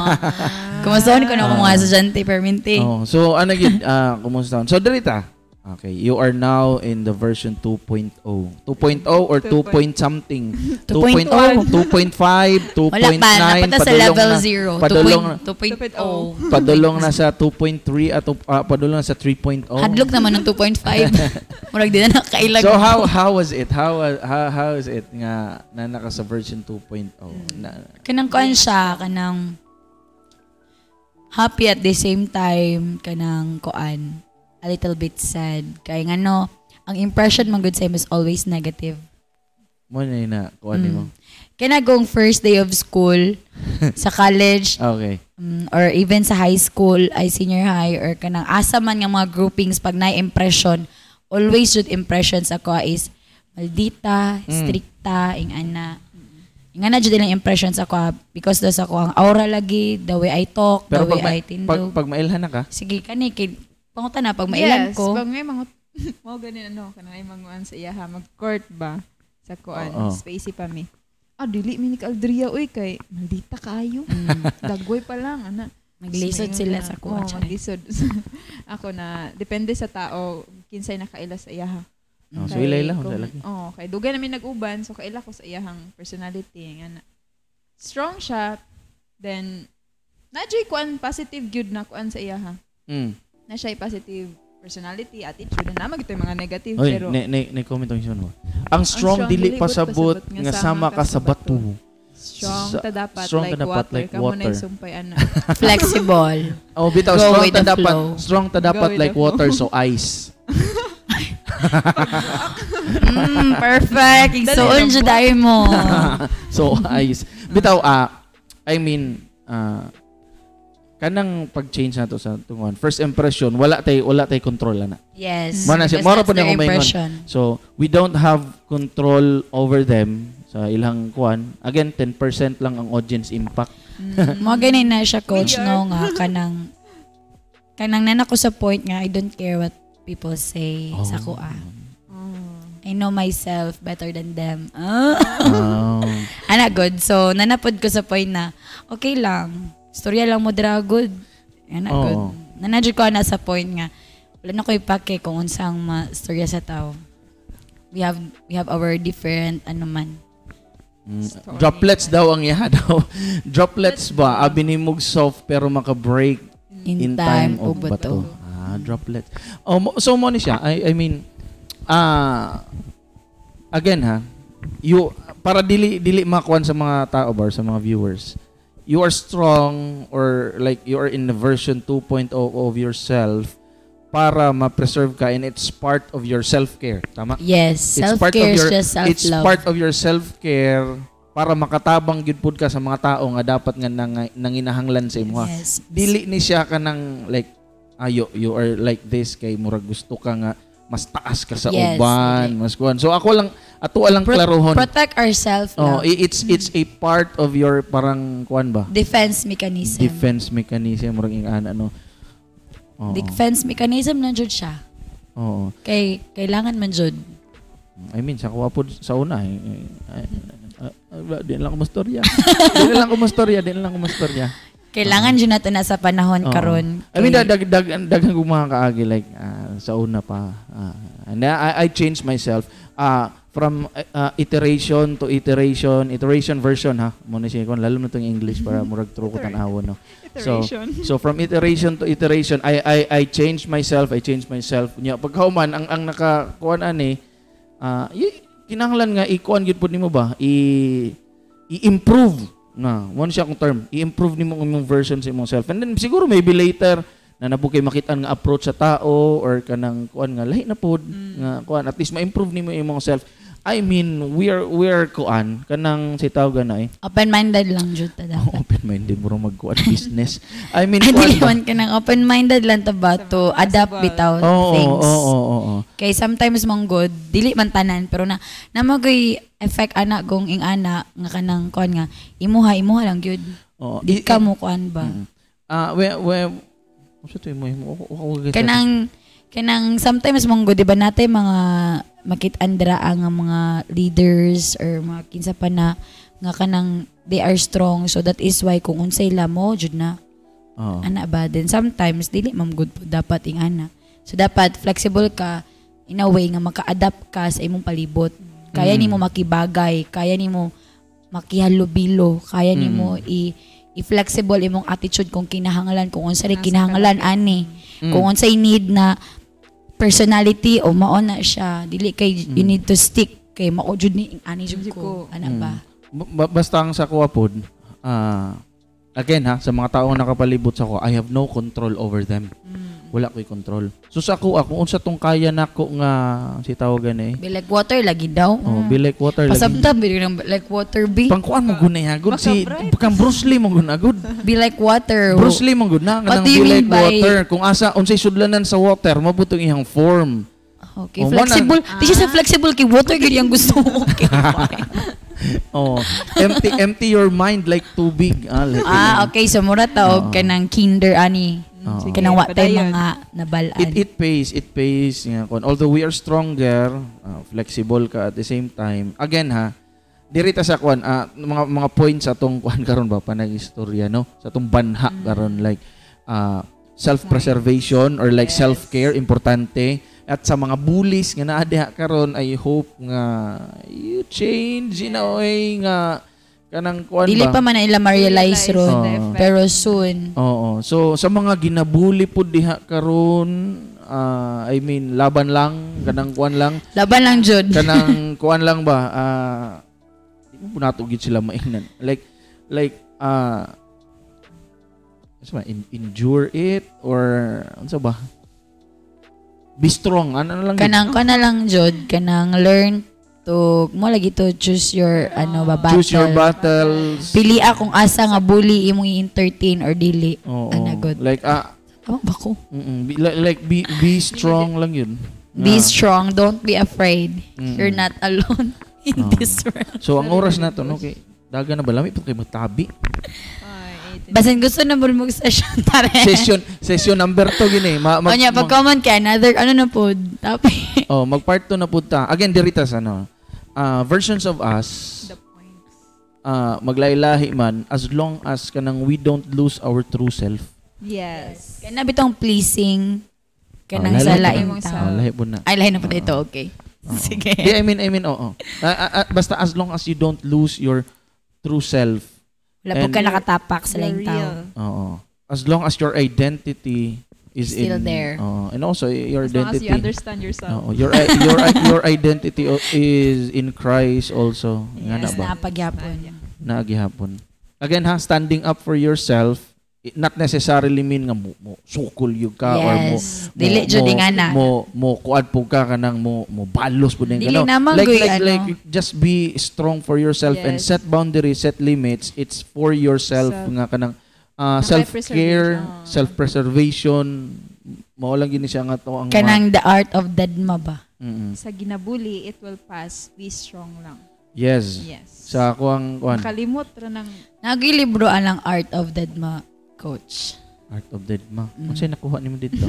Kumusta ko na ako mga estudyante perminti. Oh, so ano gid ah kumusta? So dirita. Okay, you are now in the version 2.0. 2.0 or 2 point something? 2.0. 2.5, 2.9, Wala pa, napata sa level na- 0. Padulong, 2.0. *laughs* padulong na sa 2.3 at uh, padulong na sa 3.0. Hadlok naman ng 2.5. *laughs* Murag di na nakailag. So how how was it? How wa- how how is it nga na naka sa version 2.0? Na, kanang kuan siya, kanang happy at the same time, kanang kuan, a little bit sad. Kaya nga no, ang impression man good sa is always negative. mo na yun na kuha mo. Kaya na gong first day of school, *laughs* sa college, Okay. um, or even sa high school, ay senior high, or kanang asa man nga mga groupings pag na-impression, always should impressions ako is maldita, Mm. stricta, ing ana. Ing ana jud ilang impressions ako ah, because dos ako ang aura lagi, the way I talk, Pero the way pag, I pag, tindog. pag mailhan na ka, Sige kani kay pangutan na pag mailan yes, ko. pag may mga *laughs* mo ganin ano kanang ay manguan sa iya ha mag-court ba sa kuan Oo. spacey pa mi. Ah dili mi ni Aldria oy kay maldita kaayo. Mm. *laughs* Dagway pa lang ana. Maglisod sila sa kuha. Oo, maglisod. *laughs* ako na depende sa tao kinsay nakaila sa iya ha. oh, so Kay- ilay lang kung- sa lagi. Oo, kay dugay namin nag-uban so kaila ko sa iyahang personality nga na. Strong siya then na kuan positive gyud na kuan sa iya ha. Mm. Na siya positive personality, attitude na naman ito yung mga negative Oy, pero ne ne ne comment ang mo. Ang strong strong dili dili bot pasabot nga sama ka sa bato. strong Sa- ta dapat strong like ka dapat water like kamo na water. sumpay ana. *laughs* Flexible. Oh, bitaw Go strong ta dapat flow. strong ta dapat like water so ice. *laughs* mm, perfect. Dali jud ay mo. so ice. Bitaw ah I mean ah kanang pag-change nato sa tungon. First impression, wala tay wala tay control na. Yes. Mana siya- Because mora that's po kumaingon. impression. So, we don't have control over them sa ilang kuan. Again, 10% lang ang audience impact. Mga *laughs* ganun na siya, coach, no, nga, kanang, kanang nana ko sa point nga, I don't care what people say sa Oh. kuha. I know myself better than them. *laughs* Ah. Oh. Ana, good. So, nanapod ko sa point na, okay lang. Storya lang mo dra, good. Ana, Oo. good. Nanadyo ko na sa point nga, wala na ko ipake kung unsang ma storya sa tao. We have we have our different ano man. Mm, droplets daw ang iha *laughs* daw. droplets ba? Abi ni mog soft pero maka-break In, time, o bato. Ah, droplets. Oh, mo- so mo ni siya. I, I mean, ah, again ha, you, para dili, dili makuan sa mga tao ba, or sa mga viewers, you are strong or like you are in the version 2.0 of yourself para ma-preserve ka and it's part of your self-care. Tama? Yes, It's part of self-care is just It's self-love. part of your self-care para makatabang gyud pud ka sa mga tao nga dapat nga nang, nanginahanglan sa imo. Yes. Dili ni siya ka ng like ayo you are like this kay murag gusto ka nga mas taas ka sa Yes, uban, okay. mas kuan. So ako lang ato lang Pro- klarohon. Protect ourselves Oh, lang. it's it's a part of your parang kuan ba? Defense mechanism. Defense mechanism murag ing ana no. Oo. Defense mechanism na jud siya. Oo. Kay kailangan man jud. I mean, sa kuha po sa una, eh, eh, eh, eh, eh, di lang ko mastorya. di lang ko mastorya, di lang ko mastorya. Kailangan jud nato na sa panahon Oo. karon. I mean, dag, dag, dag, daghang mga kaagi, like, ah, sa una pa. ah, and I, I changed myself. ah from ah, iteration to iteration, iteration version, ha? Muna siya kung lalo na itong English para murag true ko tanawon, no? So, so from iteration to iteration, I I I changed myself, I changed myself. Nya pagkauman ang ang nakakuan ani, y- kinahanglan nga ikuan gyud pud nimo ba? I i-improve na mo siya kung term. I-improve nimo ang imong version sa imong self. And then siguro maybe later na napo kay makita nga approach sa tao or kanang kuan nga lahi na pod nga kuan at least ma-improve nimo imong self. I mean, we are we are kuan kanang si na eh. Open-minded lang jud ta dapat. *laughs* Open-minded mo magkuan *laughs* business. I mean, kuan man ka nang open-minded lang ta ba to adapt bitaw Oo, things. oo, oo, oo. Kay sometimes mong good, dili man tanan pero na namagay effect ana gong ing ana nga kanang kuan nga imuha imuha lang gyud. Oo. I- Di ka mo kuan ba? Ah, we we Ano ako Kanang kanang sometimes mong good, di ba natay mga makit-andra ang mga leaders or mga kinsa pa na nga kanang they are strong. So that is why kung unsay lamo jud na. Oo. ana ba? Then sometimes dili mam good po. Dapat ing ana. So dapat flexible ka in a way nga maka-adapt ka sa imong palibot. Kaya Mm. nimo makibagay kaya nimo makihalubilo kaya nimo i i-flexible imong attitude kung kinahanglan kung unsa Nasa kinahanglan ani. Mm. kung unsay need na personality o mao na siya dili kay you need to stick kay mao jud ni ani jud ko ana Mm. ba Ba- basta ang sa kuha pod, ah again ha, sa mga taong nakapalibot sa ko, I have no control over them. Wala ko'y control. So sa kuha, kung unsa tong kaya nako nga si tawagan eh. be like water lagi daw Oh, be like water lagi. pasabta be like water be Pangkuan mo gud na ya, good si kang Bruce Lee mo gud na good. *laughs* be like water Bruce Lee mo gud na What kanang be like water. Kung asa unsay sudlanan sa water, mabutong iyang form. Okay, Oh, flexible. Di siya sa flexible kay water gid yung gusto mo. *laughs* Okay, fine. Oh, empty empty your mind like tubig. Ah, like, ah, okay. So, mura taog ka ng kinder, ani. Oo. Ka ng wa tay mga nabalaan. it it pays it pays nga kon although we are stronger uh, flexible ka at the same time again ha dirita sa kwan ah, mga mga points sa tong kwan *laughs* karon ba panag istorya no sa tong banha karon like ah, self-preservation or like self-care importante at sa mga bullies nga naa diha karon I hope nga you change in a way nga kanang kwan Dili ba pa man na ila ma-realize Realize ron. effect. Pero soon. Oo. So sa mga ginabuli po diha karon, ah, I mean laban lang, kanang kuan lang, Laban lang, Jud. kanang *laughs* kuan lang ba? Ah, di mo nato gid sila mainan. Like like ah ano ba, en- endure it or ano ba? Be strong. Ano na lang? Kanang ka na lang, Jud. Kanang learn to mo lagi to choose your ano ba battle. Choose your battles. Pili akong asa nga bully imong i-entertain or dili. Oo. Ana good. Like, ah, Tama ba ko? mm-mm. Be- like, like, be, be strong lang yun. Be Ah. strong, don't be afraid. Mm-mm. You're not alone *laughs* in Oo. this world. So, ang oras na to, no, kay, daga na ba? Lami pa kayo magtabi. *laughs* Ay, 18. Basin gusto na mo mag session *laughs* tare. Session, session number 2 gini. Ma, mag, Onya, pag mag- common ka, another, ano na po, tapi. *laughs* oh, mag part 2 na punta. Again, dirita sa ano. ah, versions of us, The points. ah, maglailahi man, as long as kanang we don't lose our true self. Yes. Kaya na bitong pleasing, kanang Oh, sa lahi po laing na. tao. Oh, lahi po na. Ay, lahi na po ito, okay. Oo. Sige. Di, I mean, I mean, oo. Ah, ah, ah, basta as long as you don't lose your true self, Wala po And- ka nakatapak sa laing tao. oo. As long as your identity is Still in there. oo. and also your As long as identity. you understand yourself. Oo, your i- your i- your identity o- is in Christ also. Nga na Yes, ba? napagyapon. Naagihapon. Again ha, standing up for yourself, it not necessarily mean nga mo, mo sukol yun ka or mo Yes. Dili jud mo, nga na. mo mo kuad po ka kanang mo mo balos Dili kanaw. naman, like like ano. like just be strong for yourself and Yes. set boundaries, set limits. It's for yourself Self- nga kanang uh, Nakay self-care, preservation. self-preservation. Mao lang gini siya nga to ang Kanang the art of deadma ba? Mm-mm. Sa ginabuli, it will pass. Be strong lang. Yes. Yes. Sa ako ang kuan Nakalimot ra ng Nagilibro ang art of deadma, coach. Art of Deadma. Mm. Unsay nakuha nimo dito?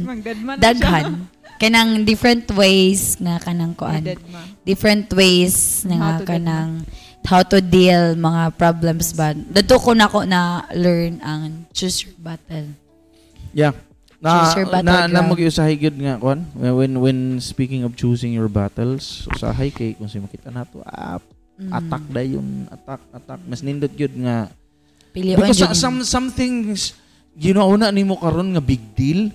magdadma na Daghan. Kanang different ways nga kanang kuan. Different ways nga How kanang how to deal mga problems ba. Dito ko na ko na learn ang choose your battle. Yeah. Na Choose your na, na battleground. mag-usahay gyud nga kon when when speaking of choosing your battles usahay kay kung sa makita nato ah, Mm. attack dayon attack attack mas nindot gyud nga Pilion because jud. some some things you know una nimo karon nga big deal.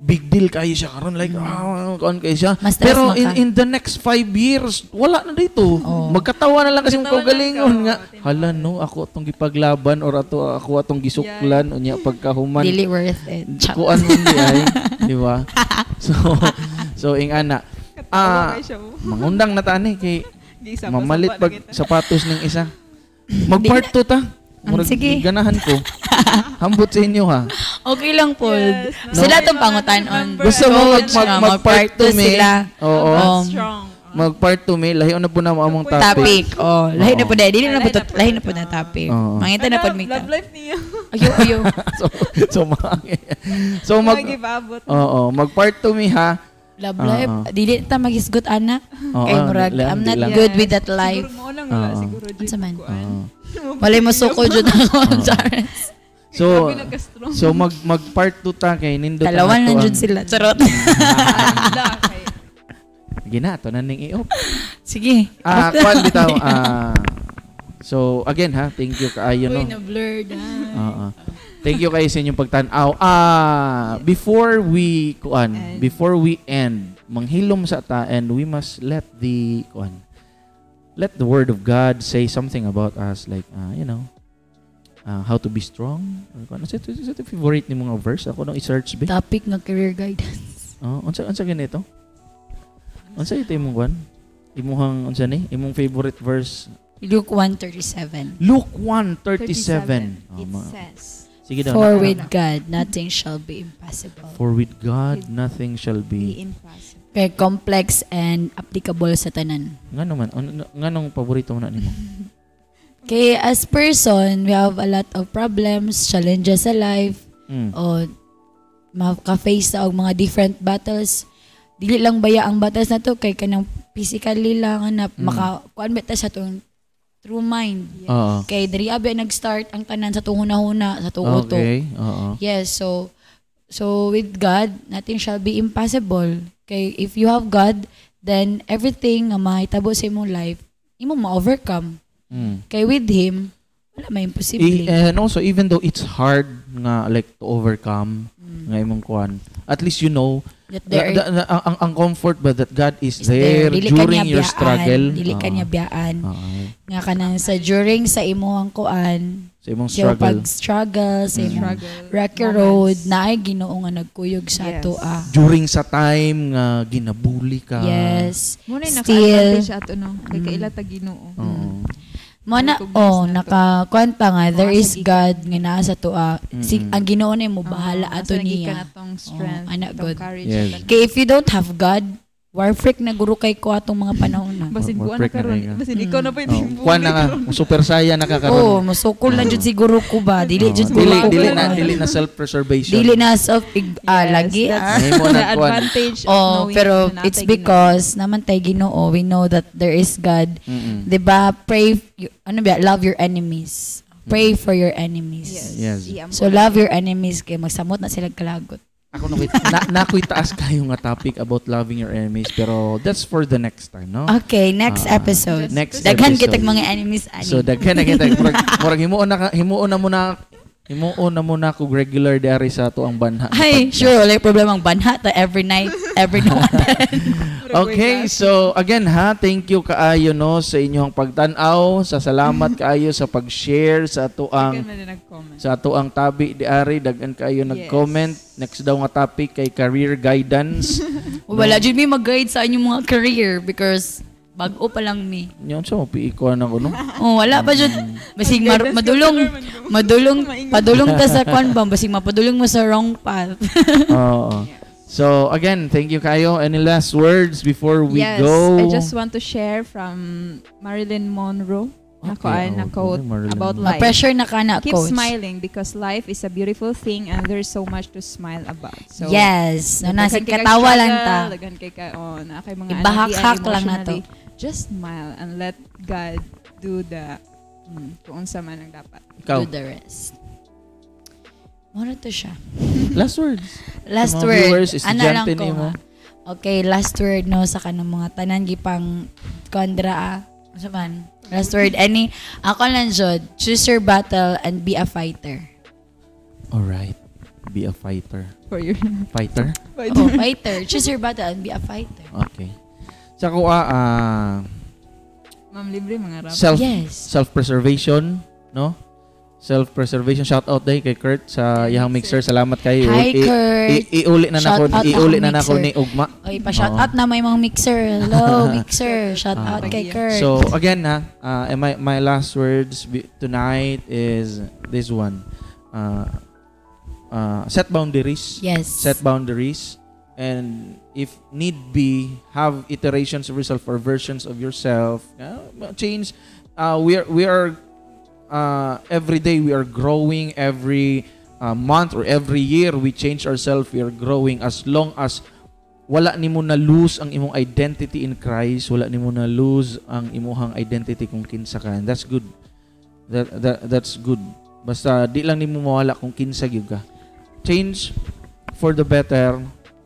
Big deal kayo siya karon. Like ah kon kayo siya. Mm. Mas pero in in the next five years wala na dito. Oo. magkatawa na lang kasi Magkatawa mo galingon lang ka, nga hala no ako atong gipaglaban or ato ako atong gisuklan unya pagkahuman. Dili worth it. Kuan mo di ay di ba? So so ing ana. Ah, mo. mangundang na tani kay *laughs* mamalit pag sapatos ng isa. Mag part 2 ta Murag sige. ganahan ko *laughs* hambot sa inyo ha Okay lang po. Yes, Sila no. tong pangutan on. Gusto mo mag, mag, part mag-part two 2 me sila. oo Um, strong. mag part 2 me lahi na po na mo among topic Topic. Oh, lahi na po na. Dili na po Lahi na po lahi na na. po na topic. Oo. Mangita na po may Love life niya. Ayo, ayo. *laughs* so so *laughs* mag so mag Magibabot. oo mag part 2 me ha Love Oo. life. Dili ta magisgot ana. Oo, Kay murag, lang, I'm di not lang. good with that life. Siguro mo lang wala. Oo. Siguro dyan. Unsa man? kuan. Oo. *laughs* Walay masuko jud ako. Charles. so Grabe nagka-strong. so mag mag part 2 ta kay nindot na Dalawan to lang ang- jud sila. Charot. *laughs* Kay Gina, to na ning i-off. Sige. Ah, kwan bitaw. Ah, so again ha, thank you kaayo no. Uy, na-blurred ah. Oo. Thank you kayo sa inyong pagtanaw. Ah, before we kuan, before we end, manghilom sa ta and we must let the kuan let the word of God say something about us like ah, you know, ah, how to be strong. Kuan. Sa sa sa favorite ni mga verse ako nang i-search be. Topic nga career guidance. *laughs* Oh, unsa unsa ganito? Unsa ito imong kuan? Imuhang unsa ni? Imong favorite verse Luke 137. Luke 1:37. Oh, It ma- says. Sige daw. For na- with God, nothing shall be impossible. For with God nothing shall Be be. impossible. Kaya complex and applicable sa tanan. Ngano man? Ano nganong paborito mo na nimo? *laughs* Kay as person, we have a lot of problems, challenges sa life, Mm. o maka-face sa og mga different battles. Dili lang baya ang battles na to kay kanang physically lang na Mm. maka kuan sa tong true mind. Oo. Kay diri abi nag-start ang tanan sa tong huna-huna, sa tong utok. Okay. Oo. Yes, so so with God, nothing shall be impossible. Kay if you have God, then everything nga mahitabo sa imong life, imo ma-overcome. Mm. Kay with him, wala may imposible. I- and also even though it's hard nga like to overcome nga imong kuan, at least you know that there the- the- ang, ang, ang comfort ba that God is, is there, there. Dili during your biyaan, struggle. Dili Oo. kanya biyaan. Oo. Nga kanang sa during sa imuhang kuan, Sa imong Sa struggle. pag-struggle, sa imong Struggle. rocky moments. road, na ay ginoo nga nagkuyog sa Yes. ato ah. During sa time nga ginabuli ka. Yes. Muna yung Still. naka-advantage ato no. Kay Mm. kaila ta Ginoo. Oo. Mo na, oh, na nakakuan pa nga, there Oo, is sige. God nga naa sa tuwa. Si, Mm-mm. ang ginoo na mo bahala Oo, ato naging ka niya. na tong strength, Oo, anak courage. Yes. Okay, if you don't have God, war freak na guro kay ko atong mga panahon na. Basin buwan na na karon. Basin ikaw na pa Oh, yung kuan na nga, super saya Oo, nakakaroon. musukol na jud siguro ko ba. Dili jud dili, ko dili ko- na dili na self-preservation. Dili na self ah, lagi ah. The na kuan. advantage of Oh, pero na it's because naman tay Ginoo, we know that there is God. Mm-mm. 'Di ba? Pray ano ba? Love your enemies. Pray for your enemies. Yes. Yes. So ko. love your enemies kay magsamot na sila kalagot. Ako na na, nakoy taas kayo nga topic about loving your enemies pero that's for the next time, no? Okay, next Ah, episode. next Daghan episode. kitag mga enemies ani. So daghan na kita murag murag himuon na himuon na muna himuon na muna ko regular diary sa tuang banha. Ay, sure, wala yung problema ang banha ta every night, every now and then. *laughs* Okay, so again ha, thank you kaayo no sa inyong pagtan-aw, sa salamat *laughs* kaayo sa pag-share sa din nag-comment. sa atuang tabi di ari daghan kaayo nag-comment. Next daw nga topic kay career guidance. *laughs* wala jud mi mag-guide sa inyong mga career because bag-o pa lang mi. Nyon sa mapiiko na ko no. *laughs* Oh, wala pa jud. Basig mar- madulong, madulong, padulong ta sa *laughs* kwan ba, basig mapadulong mo sa wrong path. *laughs* Oo. So again, thank you kayo. Any last words before we yes, go? I just want to share from Marilyn Monroe. na Okay, kuan, na okay, quote Marilyn about Monroe. life. Ma-pressure na ka na, Keep coach. smiling because life is a beautiful thing and there's so much to smile about. So, yes. No, nasa daghan kay katawa ka lang ta. daghan kay ka, oh, na kay mga Ibahak-hak lang na to. Just smile and let God do the mm, kung unsa man ang dapat. Ikaw, Do the rest. Muna to siya. *laughs* last words. Last mga word. viewers, Ana lang estudyante ko. ha. Okay, last word no sa kanang mga tanan gipang kondra ah. Ano man? Last word any ako lang jud choose your battle and be a fighter. All right. Be a fighter. For your *laughs* Fighter? Oh, fighter. Choose your battle and be a fighter. Okay. Sa ko ah Ma'am Libre, mga rap. self Yes. self-preservation, no? Self-preservation. Shout out day kay Kurt sa Yahang Mixer. Salamat kay Hi, Kurt. iuli na nako, Shout out iuli na nako Mixer. ni Ugma. Oy, pa-shout Oo. out na may mga mixer. Hello, *laughs* mixer. Shout Ah. out kay Kurt. So again ha, uh, and my my last words be- tonight is this one. Uh, uh, set boundaries. yes. Set boundaries and if need be have iterations of yourself or versions of yourself. Uh, change uh, we are we are uh, every day we are growing. Every uh, month or every year we change ourselves we are growing. As long as wala nimo na lose ang imong identity in Christ wala nimo na lose ang imong identity kung kinsa ka. And that's good. That, that that's good. Basta di lang nimo mawala kung kinsa gyud ka. Change for the better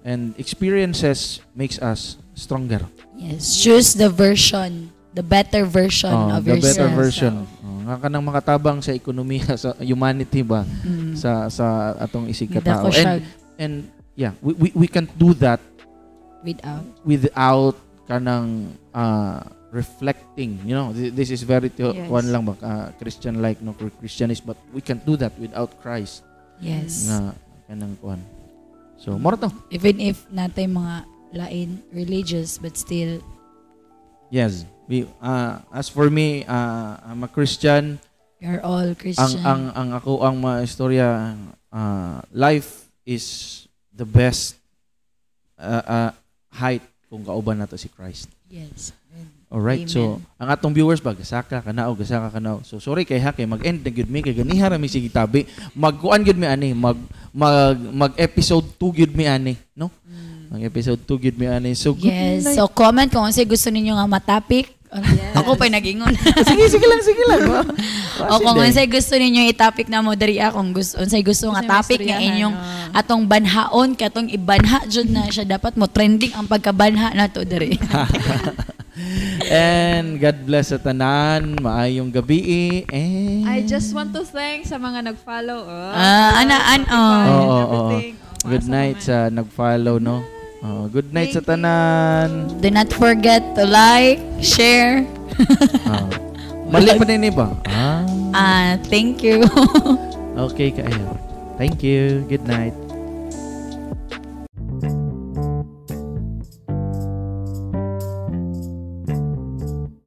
and experiences makes us stronger Yes. Choose the version, the better version Oh, of the yourself. better version oh, nga kanang makatabang sa ekonomiya *laughs* sa humanity ba Mm. sa sa atong isig katao and and yeah we, we we can't do that without. without kanang uh, reflecting you know thi- this is very to, Yes. one lang ba uh, Christian like no Christianist but we can't do that without Christ Yes. nga kanang kuan so more to. Even if natay mga lain religious but still. Yes. We uh, as for me uh, I'm a Christian. You're all ang Christian. ang ang ako ang mga istorya uh, life is the best uh, uh, height kung kauban nato si Christ. Yes. Alright, so ang atong viewers ba gasaka kanao gasaka kanao. So sorry kay ha kay mag-end na gyud mi kay ganiha ra mi sige tabi. Magkuan gyud mi ani, mag mag mag episode 2 gyud mi ani, no? Mag episode 2 gyud mi ani. So good Yes. night. So comment kung ano gusto ninyo nga matapik. *laughs* Ako pa nagingon. *laughs* sige sige lang sige lang. *laughs* o kung ano gusto ninyo i-topic na mo diri kung gusto unsay gusto nga topic nga inyong oh. atong banhaon katong ibanha jud na siya dapat mo trending ang pagkabanha nato diri. And God bless sa tanan, maayong gabi and I just want to thank sa mga nag-follow. Oh, Ah, ana, an, oh. Oo, oo, oo. everything. Oh, Good night sa nag-follow no. Oh, good night sa Thank you. tanan. Do not forget to like, share. Oh. Mali pa din ba? Ah. Ah, thank you. *laughs* Okay, kaayo. Thank you. Good night.